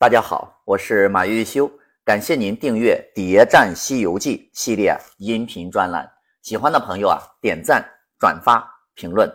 大家好，我是马玉修，感谢您订阅《谍战西游记》系列音频专栏。喜欢的朋友啊，点赞、转发、评论。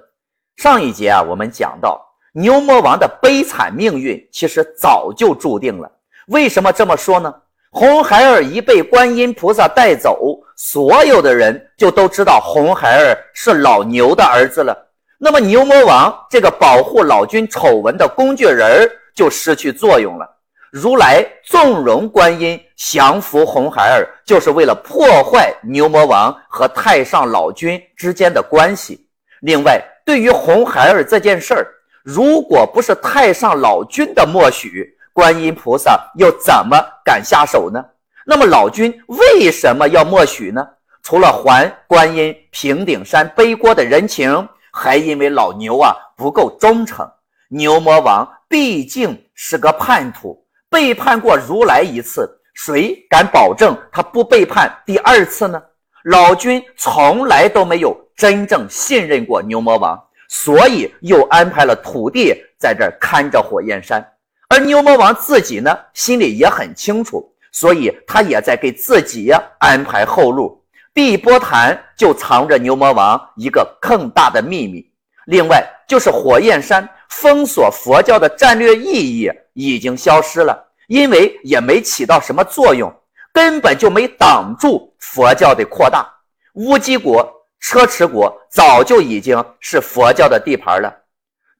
上一节啊，我们讲到牛魔王的悲惨命运，其实早就注定了。为什么这么说呢？红孩儿一被观音菩萨带走，所有的人就都知道红孩儿是老牛的儿子了。那么牛魔王这个保护老君丑闻的工具人就失去作用了。如来纵容观音降服红孩儿，就是为了破坏牛魔王和太上老君之间的关系。另外，对于红孩儿这件事儿，如果不是太上老君的默许，观音菩萨又怎么敢下手呢？那么老君为什么要默许呢？除了还观音平顶山背锅的人情，还因为老牛啊不够忠诚。牛魔王毕竟是个叛徒。背叛过如来一次，谁敢保证他不背叛第二次呢？老君从来都没有真正信任过牛魔王，所以又安排了土地在这看着火焰山。而牛魔王自己呢，心里也很清楚，所以他也在给自己安排后路。碧波潭就藏着牛魔王一个更大的秘密，另外就是火焰山封锁佛教的战略意义。已经消失了，因为也没起到什么作用，根本就没挡住佛教的扩大。乌鸡国、车迟国早就已经是佛教的地盘了。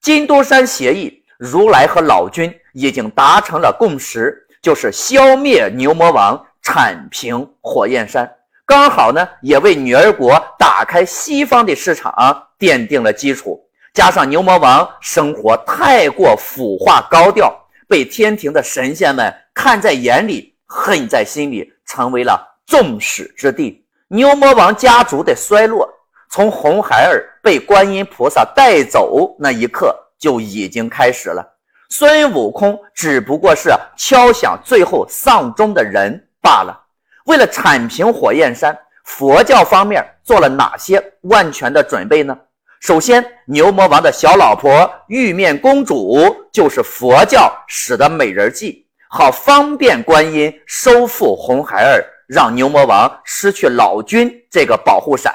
金都山协议，如来和老君已经达成了共识，就是消灭牛魔王，铲平火焰山，刚好呢，也为女儿国打开西方的市场奠定了基础。加上牛魔王生活太过腐化高调。被天庭的神仙们看在眼里，恨在心里，成为了众矢之的。牛魔王家族的衰落，从红孩儿被观音菩萨带走那一刻就已经开始了。孙悟空只不过是敲响最后丧钟的人罢了。为了铲平火焰山，佛教方面做了哪些万全的准备呢？首先，牛魔王的小老婆玉面公主就是佛教使的美人计，好方便观音收复红孩儿，让牛魔王失去老君这个保护伞。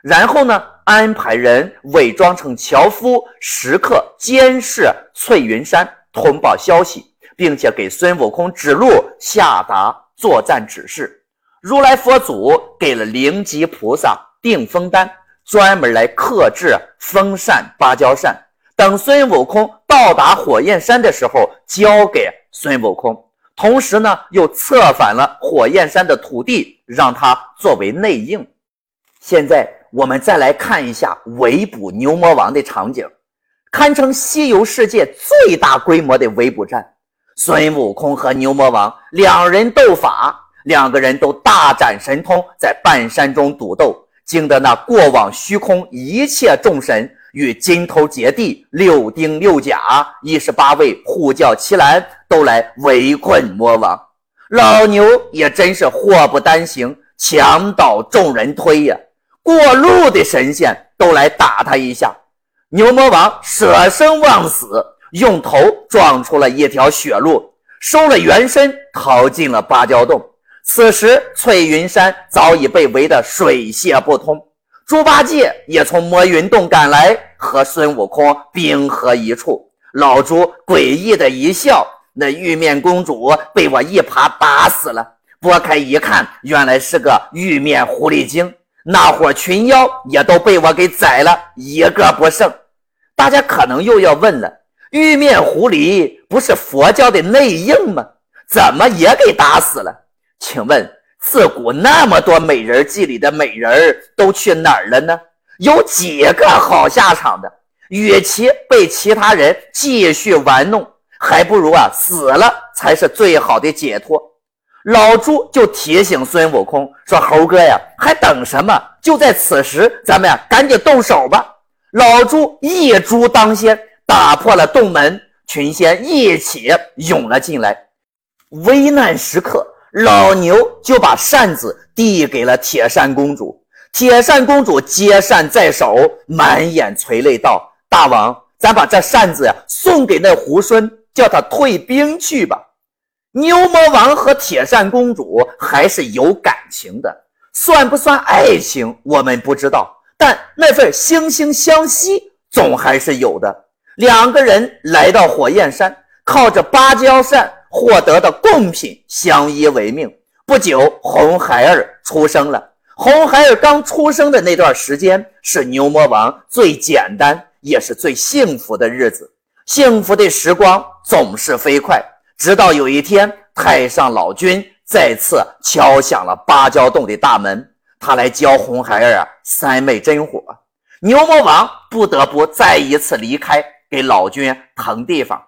然后呢，安排人伪装成樵夫，时刻监视翠云山，通报消息，并且给孙悟空指路，下达作战指示。如来佛祖给了灵吉菩萨定风丹。专门来克制风扇、芭蕉扇，等孙悟空到达火焰山的时候，交给孙悟空。同时呢，又策反了火焰山的土地，让他作为内应。现在我们再来看一下围捕牛魔王的场景，堪称西游世界最大规模的围捕战。孙悟空和牛魔王两人斗法，两个人都大展神通，在半山中赌斗。惊得那过往虚空一切众神与金头姐弟六丁六甲一十八位护教奇兰都来围困魔王，老牛也真是祸不单行，墙倒众人推呀！过路的神仙都来打他一下，牛魔王舍生忘死，用头撞出了一条血路，收了元身，逃进了芭蕉洞。此时，翠云山早已被围得水泄不通。猪八戒也从魔云洞赶来，和孙悟空兵合一处。老猪诡异的一笑：“那玉面公主被我一耙打死了。”拨开一看，原来是个玉面狐狸精。那伙群妖也都被我给宰了，一个不剩。大家可能又要问了：玉面狐狸不是佛教的内应吗？怎么也给打死了？请问，自古那么多美人计里的美人都去哪儿了呢？有几个好下场的？与其被其他人继续玩弄，还不如啊死了才是最好的解脱。老朱就提醒孙悟空说：“猴哥呀，还等什么？就在此时，咱们呀赶紧动手吧！”老朱一猪当先，打破了洞门，群仙一起涌了进来。危难时刻。老牛就把扇子递给了铁扇公主，铁扇公主接扇在手，满眼垂泪道：“大王，咱把这扇子呀送给那猢狲，叫他退兵去吧。”牛魔王和铁扇公主还是有感情的，算不算爱情我们不知道，但那份惺惺相惜总还是有的。两个人来到火焰山，靠着芭蕉扇获得的贡品相依为命。不久，红孩儿出生了。红孩儿刚出生的那段时间，是牛魔王最简单也是最幸福的日子。幸福的时光总是飞快。直到有一天，太上老君再次敲响了芭蕉洞的大门，他来教红孩儿啊三昧真火。牛魔王不得不再一次离开，给老君腾地方。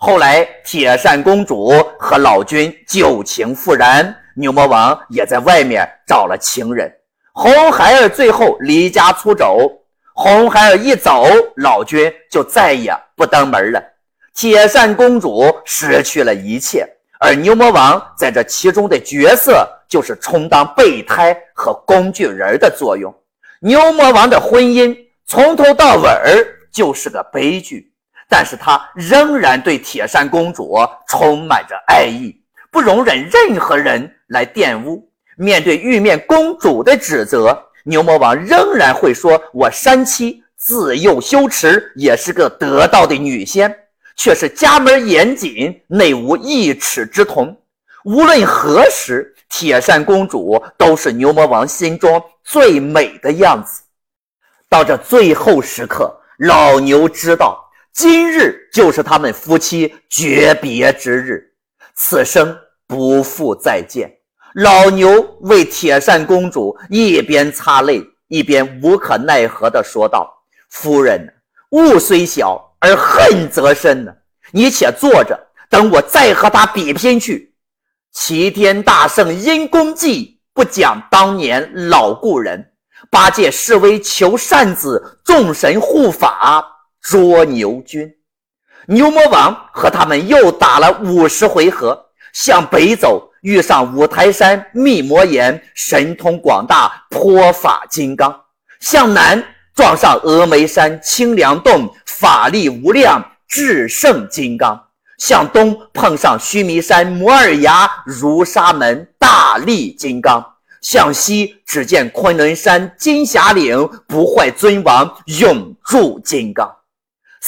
后来，铁扇公主和老君旧情复燃，牛魔王也在外面找了情人。红孩儿最后离家出走，红孩儿一走，老君就再也不登门了。铁扇公主失去了一切，而牛魔王在这其中的角色就是充当备胎和工具人的作用。牛魔王的婚姻从头到尾就是个悲剧，但是他仍然对铁扇公主充满着爱意，不容忍任何人来玷污。面对玉面公主的指责，牛魔王仍然会说：“我山妻自幼修持，也是个得道的女仙。”却是家门严谨，内无一尺之铜。无论何时，铁扇公主都是牛魔王心中最美的样子。到这最后时刻，老牛知道今日就是他们夫妻诀别之日，此生不复再见。老牛为铁扇公主一边擦泪，一边无可奈何地说道：“夫人，物虽小。”而恨则深呢，你且坐着，等我再和他比拼去。齐天大圣因功绩，不讲当年老故人。八戒示威求扇子，众神护法捉牛君。牛魔王和他们又打了五十回合，向北走，遇上五台山密魔岩，神通广大，泼法金刚；向南。撞上峨眉山清凉洞，法力无量，至圣金刚；向东碰上须弥山摩尔崖如沙门，大力金刚；向西只见昆仑山金霞岭，不坏尊王永驻金刚。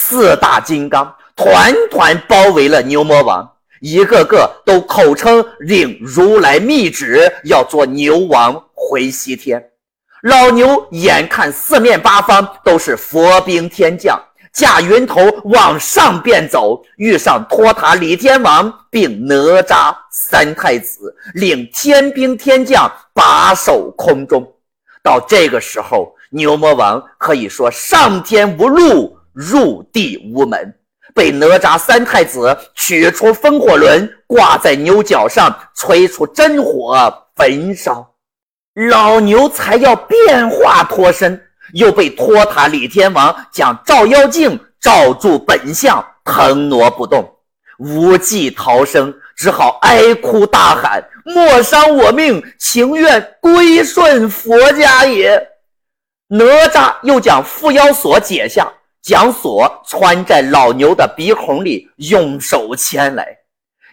四大金刚团团包围了牛魔王，一个个都口称领如来密旨，要做牛王回西天。老牛眼看四面八方都是佛兵天将，驾云头往上便走，遇上托塔李天王并哪吒三太子，领天兵天将把守空中。到这个时候，牛魔王可以说上天无路，入地无门，被哪吒三太子取出风火轮，挂在牛角上，吹出真火焚烧。老牛才要变化脱身，又被托塔李天王将照妖镜照住本相，腾挪不动，无计逃生，只好哀哭大喊：“莫伤我命，情愿归顺佛家也。”哪吒又将缚妖锁解下，将锁穿在老牛的鼻孔里，用手牵来。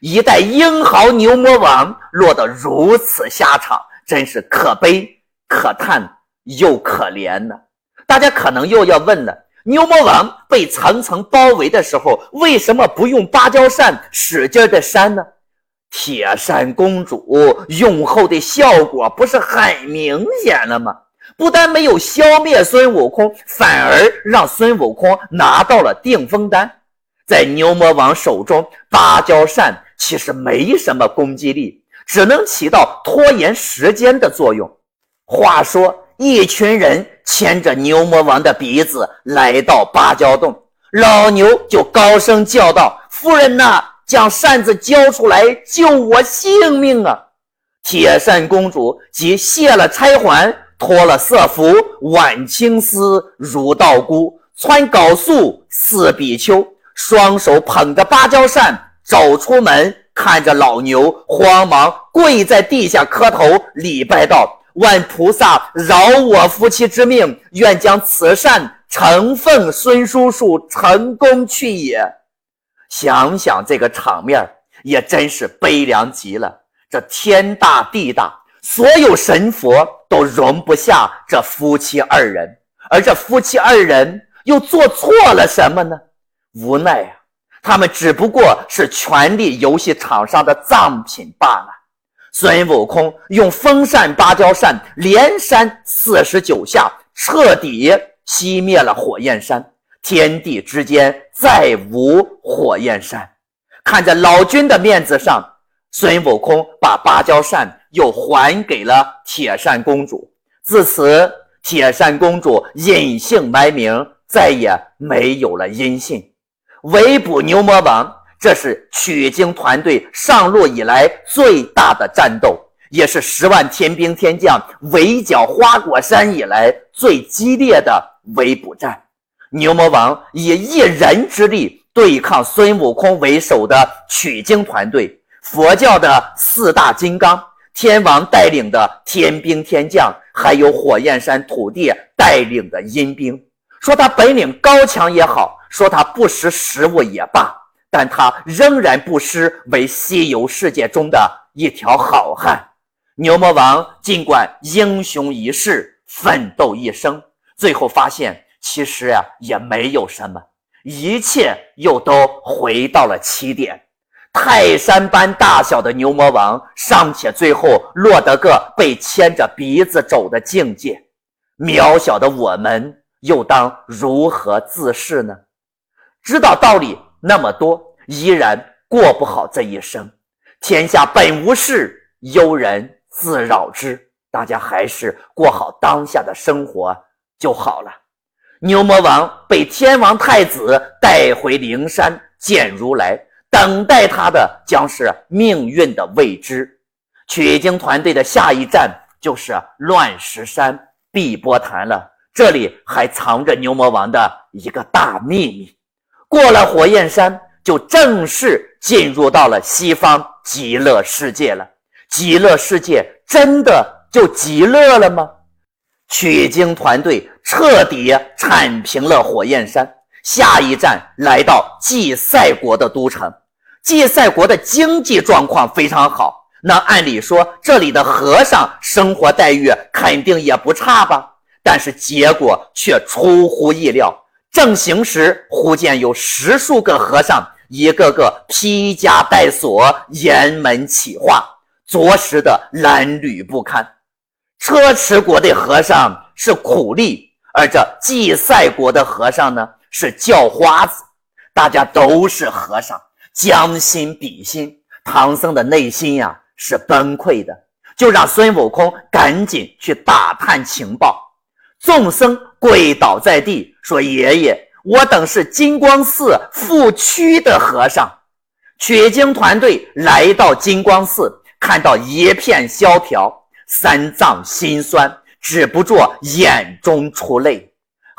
一代英豪牛魔王落得如此下场。真是可悲可叹又可怜呢！大家可能又要问了：牛魔王被层层包围的时候，为什么不用芭蕉扇使劲的扇呢？铁扇公主用后的效果不是很明显了吗？不但没有消灭孙悟空，反而让孙悟空拿到了定风丹。在牛魔王手中，芭蕉扇其实没什么攻击力。只能起到拖延时间的作用。话说，一群人牵着牛魔王的鼻子来到芭蕉洞，老牛就高声叫道：“夫人呐，将扇子交出来，救我性命啊！”铁扇公主即卸了钗环，脱了色服，挽青丝如道姑，穿缟素似比丘，双手捧着芭蕉扇走出门。看着老牛，慌忙跪在地下磕头礼拜道：“万菩萨饶我夫妻之命，愿将此扇承奉孙叔叔成功去也。”想想这个场面，也真是悲凉极了。这天大地大，所有神佛都容不下这夫妻二人，而这夫妻二人又做错了什么呢？无奈啊，他们只不过是权力游戏场上的藏品罢了。孙悟空用风扇芭蕉扇连扇四十九下，彻底熄灭了火焰山，天地之间再无火焰山。看在老君的面子上，孙悟空把芭蕉扇又还给了铁扇公主。自此，铁扇公主隐姓埋名，再也没有了音信。围捕牛魔王。这是取经团队上路以来最大的战斗，也是十万天兵天将围剿花果山以来最激烈的围捕战。牛魔王以一人之力对抗孙悟空为首的取经团队，佛教的四大金刚，天王带领的天兵天将，还有火焰山土地带领的阴兵。说他本领高强也好，说他不识时务也罢。但他仍然不失为西游世界中的一条好汉。牛魔王尽管英雄一世，奋斗一生，最后发现其实呀也没有什么，一切又都回到了起点。泰山般大小的牛魔王尚且最后落得个被牵着鼻子走的境界，渺小的我们又当如何自视呢？知道道理。那么多依然过不好这一生，天下本无事，庸人自扰之。大家还是过好当下的生活就好了。牛魔王被天王太子带回灵山见如来，等待他的将是命运的未知。取经团队的下一站就是乱石山碧波潭了，这里还藏着牛魔王的一个大秘密。过了火焰山，就正式进入到了西方极乐世界了。极乐世界真的就极乐了吗？取经团队彻底铲平了火焰山，下一站来到祭赛国的都城。祭赛国的经济状况非常好，那按理说这里的和尚生活待遇肯定也不差吧？但是结果却出乎意料。正行时，忽见有十数个和尚，一个个披枷带锁，沿门起画，着实的褴褛不堪。车迟国的和尚是苦力，而这祭赛国的和尚呢是叫花子。大家都是和尚，将心比心，唐僧的内心呀是崩溃的，就让孙悟空赶紧去打探情报。众僧跪倒在地，说：“爷爷，我等是金光寺副区的和尚。”取经团队来到金光寺，看到一片萧条，三藏心酸，止不住眼中出泪。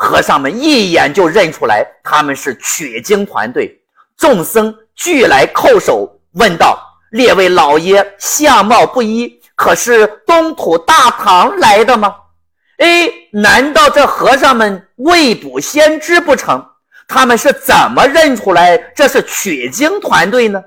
和尚们一眼就认出来，他们是取经团队。众僧俱来叩首，问道：“列位老爷，相貌不一，可是东土大唐来的吗？”哎，难道这和尚们未卜先知不成？他们是怎么认出来这是取经团队呢？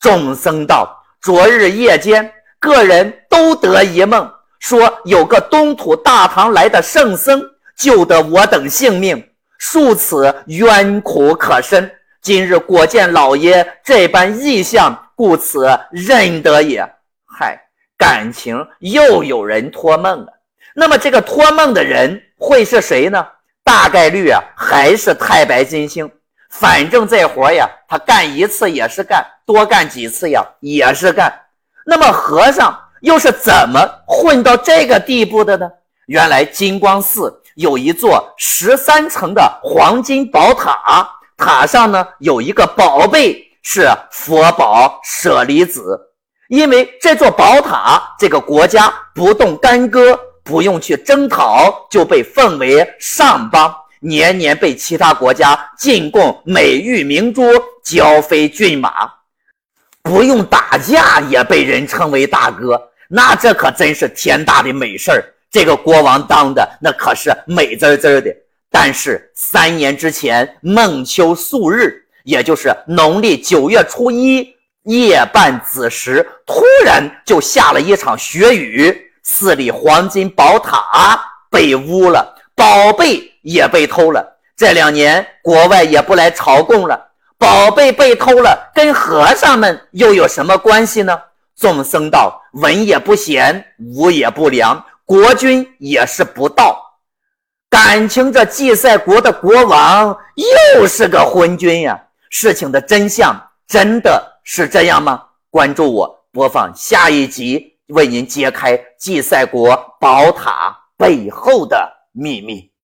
众僧道：昨日夜间，个人都得一梦，说有个东土大唐来的圣僧救得我等性命，恕此冤苦可深。今日果见老爷这般异象，故此认得也。嗨，感情又有人托梦了。那么这个托梦的人会是谁呢？大概率啊还是太白金星。反正这活呀，他干一次也是干，多干几次呀也是干。那么和尚又是怎么混到这个地步的呢？原来金光寺有一座十三层的黄金宝塔，塔上呢有一个宝贝是佛宝舍利子。因为这座宝塔，这个国家不动干戈。不用去征讨，就被奉为上邦，年年被其他国家进贡美玉明珠、交飞骏马，不用打架也被人称为大哥。那这可真是天大的美事儿！这个国王当的那可是美滋滋的。但是三年之前孟秋素日，也就是农历九月初一夜半子时，突然就下了一场雪雨，寺里黄金宝塔被污了，宝贝也被偷了。这两年国外也不来朝贡了，宝贝被偷了，跟和尚们又有什么关系呢？众僧道：文也不贤，武也不良，国君也是不到。感情这祭赛国的国王又是个昏君呀！事情的真相真的是这样吗？关注我，播放下一集，为您揭开祭赛国宝塔背后的秘密。